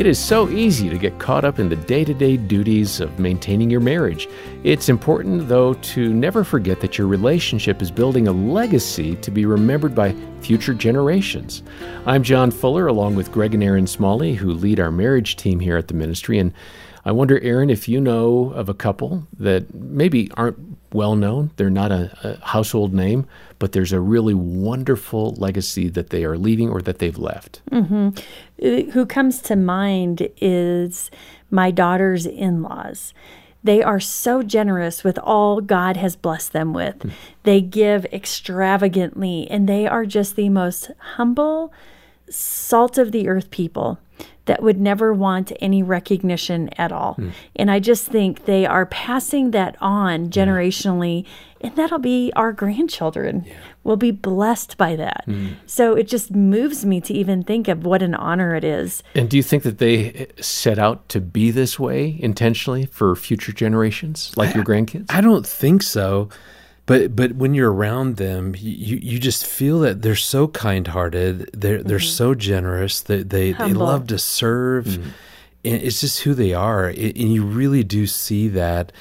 It is so easy to get caught up in the day to day duties of maintaining your marriage. It's important, though, to never forget that your relationship is building a legacy to be remembered by future generations. I'm John Fuller, along with Greg and Erin Smalley, who lead our marriage team here at the ministry. And I wonder, Erin, if you know of a couple that maybe aren't well known, they're not a, a, household name, but there's a really wonderful legacy that they are leaving or that they've left. Mm-hmm. Who comes to mind is my daughter's in laws. They are so generous with all God has blessed them with. Mm. They give extravagantly, and they are just the most humble, salt of the earth people that would never want any recognition at all. Mm. And I just think they are passing that on generationally, yeah. and that'll be our grandchildren. Yeah. will be blessed by that. Mm. So it just moves me to even think of what an honor it is. And do you think that they set out to be this way intentionally for future generations, like your grandkids? I don't think so but but when you're around them you you just feel that they're so kind-hearted they're mm-hmm. they're so generous they they, they love to serve mm-hmm. and it's just who they are and you really do see that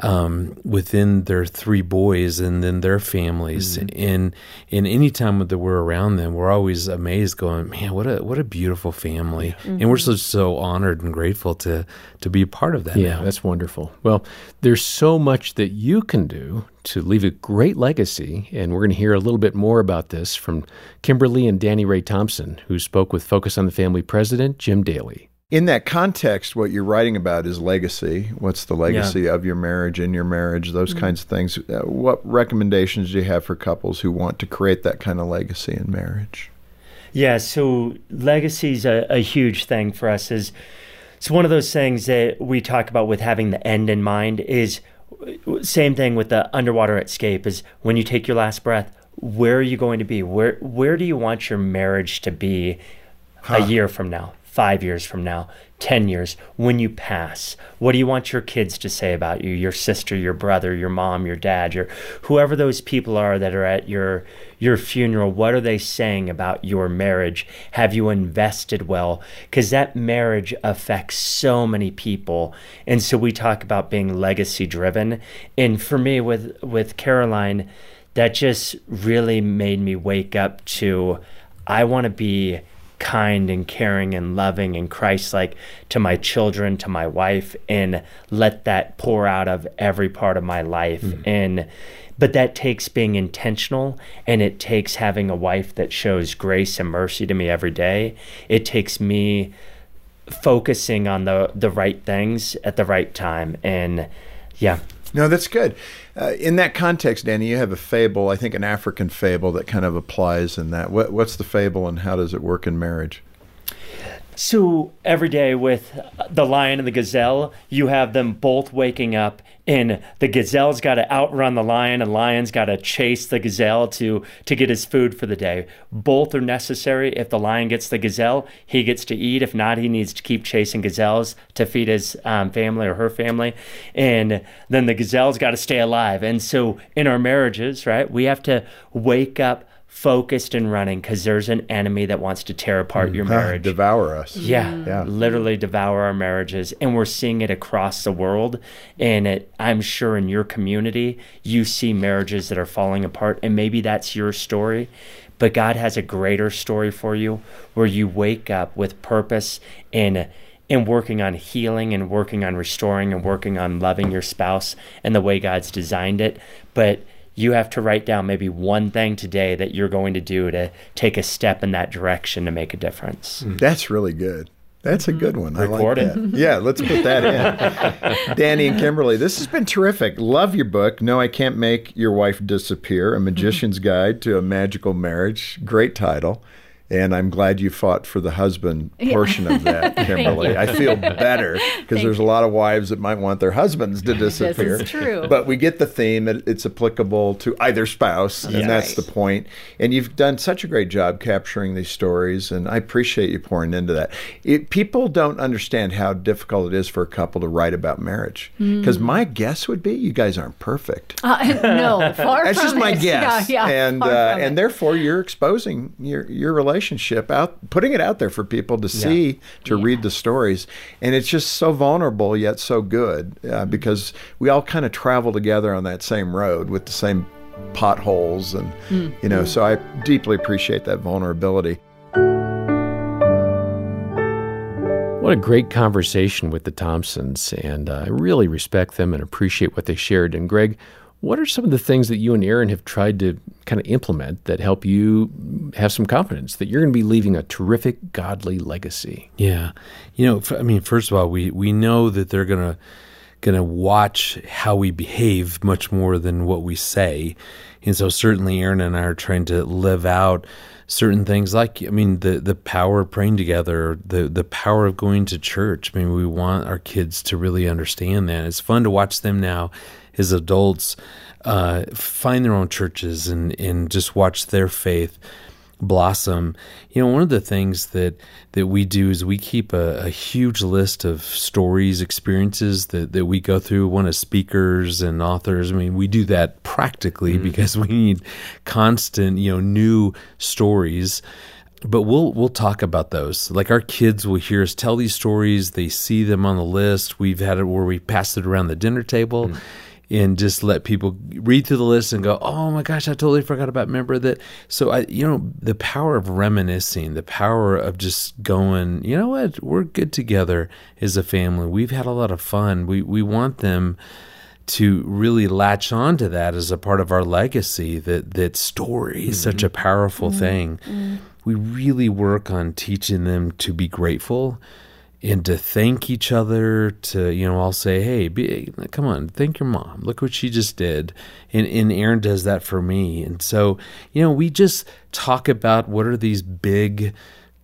um, within their three boys and then their families. Mm-hmm. And and any time that we're around them, we're always amazed, going, "Man, what a what a beautiful family!" Mm-hmm. And we're so so honored and grateful to to be a part of that. Yeah, now. that's wonderful. Well, there's so much that you can do to leave a great legacy, and we're going to hear a little bit more about this from Kimberly and Danny Ray Thompson, who spoke with Focus on the Family president Jim Daly in that context, what you're writing about is legacy. What's the legacy yeah. of your marriage, in your marriage, those mm-hmm. kinds of things. Uh, what recommendations do you have for couples who want to create that kind of legacy in marriage? Yeah, so legacy is a, a huge thing for us. Is it's one of those things that we talk about with having the end in mind. Is same thing with the underwater escape. Is when you take your last breath, where are you going to be? Where where do you want your marriage to be huh. a year from now? Five years from now, 10 years, when you pass? What do you want your kids to say about you, your sister, your brother, your mom, your dad, your whoever those people are that are at your your funeral? What are they saying about your marriage? Have you invested well? Because that marriage affects so many people. And so we talk about being legacy driven. And for me with with Caroline, that just really made me wake up to I want to be kind and caring and loving and Christ like to my children, to my wife, and let that pour out of every part of my life. Mm-hmm. And but that takes being intentional and it takes having a wife that shows grace and mercy to me every day. It takes me focusing on the the right things at the right time. And yeah. No, that's good. Uh, in that context, Danny, you have a fable, I think an African fable that kind of applies in that. What, what's the fable and how does it work in marriage? So every day with the lion and the gazelle, you have them both waking up, and the gazelle's got to outrun the lion, and lion's got to chase the gazelle to to get his food for the day. Both are necessary. If the lion gets the gazelle, he gets to eat. If not, he needs to keep chasing gazelles to feed his um, family or her family, and then the gazelle's got to stay alive. And so in our marriages, right, we have to wake up focused and running because there's an enemy that wants to tear apart mm, your marriage, devour us. Yeah, mm. yeah, literally devour our marriages, and we're seeing it across the world. And it, I'm sure in your community, you see marriages that are falling apart, and maybe that's your story. But God has a greater story for you, where you wake up with purpose and and working on healing and working on restoring and working on loving your spouse and the way God's designed it. But you have to write down maybe one thing today that you're going to do to take a step in that direction to make a difference. Mm. That's really good. That's a mm-hmm. good one. Record I like it. That. Yeah, let's put that in. Danny and Kimberly, this has been terrific. Love your book. No, I Can't Make Your Wife Disappear A Magician's Guide to a Magical Marriage. Great title. And I'm glad you fought for the husband portion yeah. of that, Kimberly. I feel better because there's you. a lot of wives that might want their husbands to disappear. This is true. But we get the theme; that it's applicable to either spouse, and that's right. the point. And you've done such a great job capturing these stories, and I appreciate you pouring into that. It, people don't understand how difficult it is for a couple to write about marriage because mm. my guess would be you guys aren't perfect. Uh, no, far That's just my guess, yeah, yeah, and uh, and therefore you're exposing your your relationship relationship out, putting it out there for people to see, yeah. to yeah. read the stories. And it's just so vulnerable yet so good uh, because we all kind of travel together on that same road with the same potholes. And, mm. you know, so I deeply appreciate that vulnerability. What a great conversation with the Thompsons, and uh, I really respect them and appreciate what they shared. And Greg, what are some of the things that you and Erin have tried to kind of implement that help you have some confidence that you're going to be leaving a terrific godly legacy? Yeah, you know, I mean, first of all, we we know that they're going to going to watch how we behave much more than what we say, and so certainly Erin and I are trying to live out certain things like I mean the the power of praying together, the the power of going to church. I mean we want our kids to really understand that. It's fun to watch them now as adults uh, find their own churches and and just watch their faith blossom. You know, one of the things that that we do is we keep a, a, huge list of stories, experiences that, that we go through. One of speakers and authors. I mean, we do that practically mm-hmm. because we need constant, you know, new stories. But we'll we'll talk about those. Like our kids will hear us tell these stories. They see them on the list. We've had it where we pass it around the dinner table. Mm-hmm and just let people read through the list and go, "Oh my gosh, I totally forgot about member that." So I, you know, the power of reminiscing, the power of just going, you know what, we're good together as a family. We've had a lot of fun. We we want them to really latch on to that as a part of our legacy. That that story is mm-hmm. such a powerful mm-hmm. thing. Mm-hmm. We really work on teaching them to be grateful and to thank each other to you know i'll say hey be, come on thank your mom. Look what she just did. And, and erin does that for me. And so you know we just talk about what are these big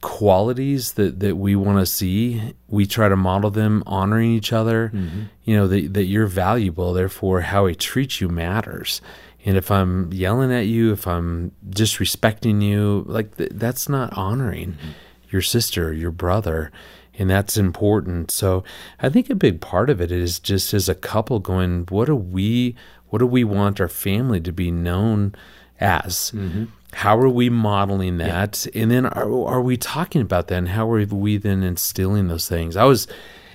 qualities that, that we want to see. We try to model them honoring each other mm-hmm. you know that, that you're valuable therefore how he treat you matters. And if i'm yelling at you if i'm disrespecting you like th- that's not honoring mm-hmm. your sister your brother and that's important. So I think a big part of it is just as a couple going, what do we what do we want our family to be known as? Mm-hmm. How are we modeling that? Yeah. And then are, are we talking about that? And how are we then instilling those things? I was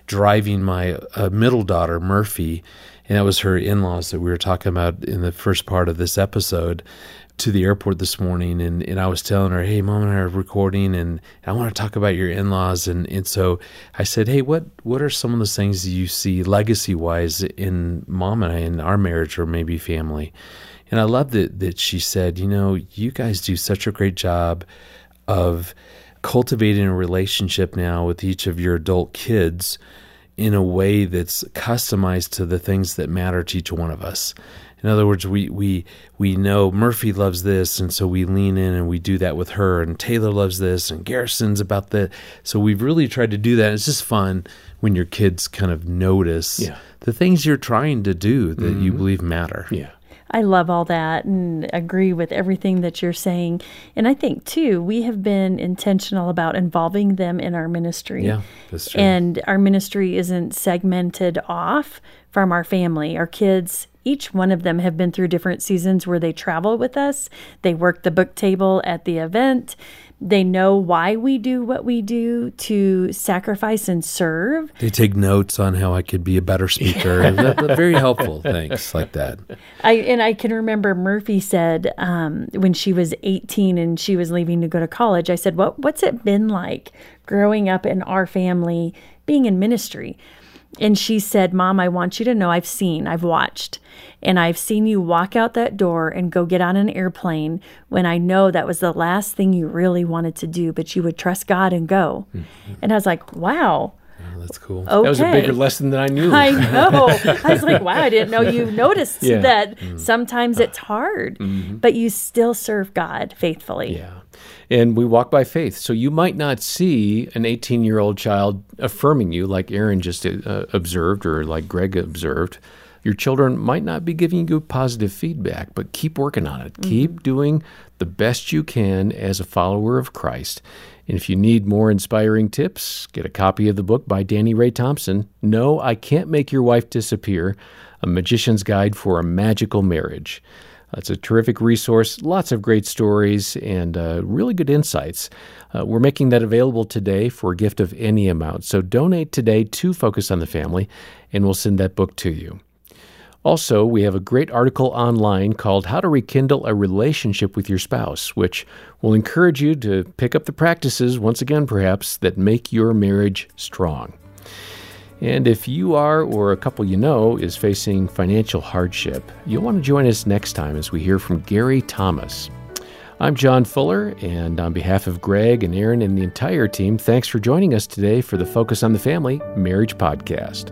driving my uh, middle daughter, Murphy, and that was her in laws that we were talking about in the first part of this episode to the airport this morning and, and I was telling her, Hey, mom and I are recording and I want to talk about your in laws and, and so I said, Hey, what what are some of those things you see legacy wise in mom and I in our marriage or maybe family? And I love that that she said, you know, you guys do such a great job of cultivating a relationship now with each of your adult kids in a way that's customized to the things that matter to each one of us. In other words, we we we know Murphy loves this, and so we lean in and we do that with her. And Taylor loves this, and Garrison's about that. So we've really tried to do that. It's just fun when your kids kind of notice yeah. the things you're trying to do that mm-hmm. you believe matter. Yeah. I love all that and agree with everything that you're saying. And I think, too, we have been intentional about involving them in our ministry. Yeah, that's true. And our ministry isn't segmented off from our family. Our kids each one of them have been through different seasons where they travel with us. They work the book table at the event. They know why we do what we do to sacrifice and serve. They take notes on how I could be a better speaker. very helpful. Thanks, like that. I and I can remember Murphy said um, when she was 18 and she was leaving to go to college. I said, "What what's it been like growing up in our family, being in ministry?" And she said, Mom, I want you to know I've seen, I've watched, and I've seen you walk out that door and go get on an airplane when I know that was the last thing you really wanted to do, but you would trust God and go. Mm-hmm. And I was like, wow. Oh, that's cool. Okay. That was a bigger lesson than I knew. I know. I was like, wow, I didn't know you noticed yeah. that mm-hmm. sometimes it's hard, mm-hmm. but you still serve God faithfully. Yeah and we walk by faith. So you might not see an 18 year old child affirming you like Erin just uh, observed or like Greg observed. Your children might not be giving you positive feedback, but keep working on it. Mm-hmm. Keep doing the best you can as a follower of Christ. And if you need more inspiring tips, get a copy of the book by Danny Ray Thompson. No, I Can't Make Your Wife Disappear A Magician's Guide for a Magical Marriage. It's a terrific resource, lots of great stories, and uh, really good insights. Uh, we're making that available today for a gift of any amount. So donate today to Focus on the Family, and we'll send that book to you. Also, we have a great article online called How to Rekindle a Relationship with Your Spouse, which will encourage you to pick up the practices, once again perhaps, that make your marriage strong. And if you are, or a couple you know, is facing financial hardship, you'll want to join us next time as we hear from Gary Thomas. I'm John Fuller, and on behalf of Greg and Erin and the entire team, thanks for joining us today for the Focus on the Family Marriage Podcast.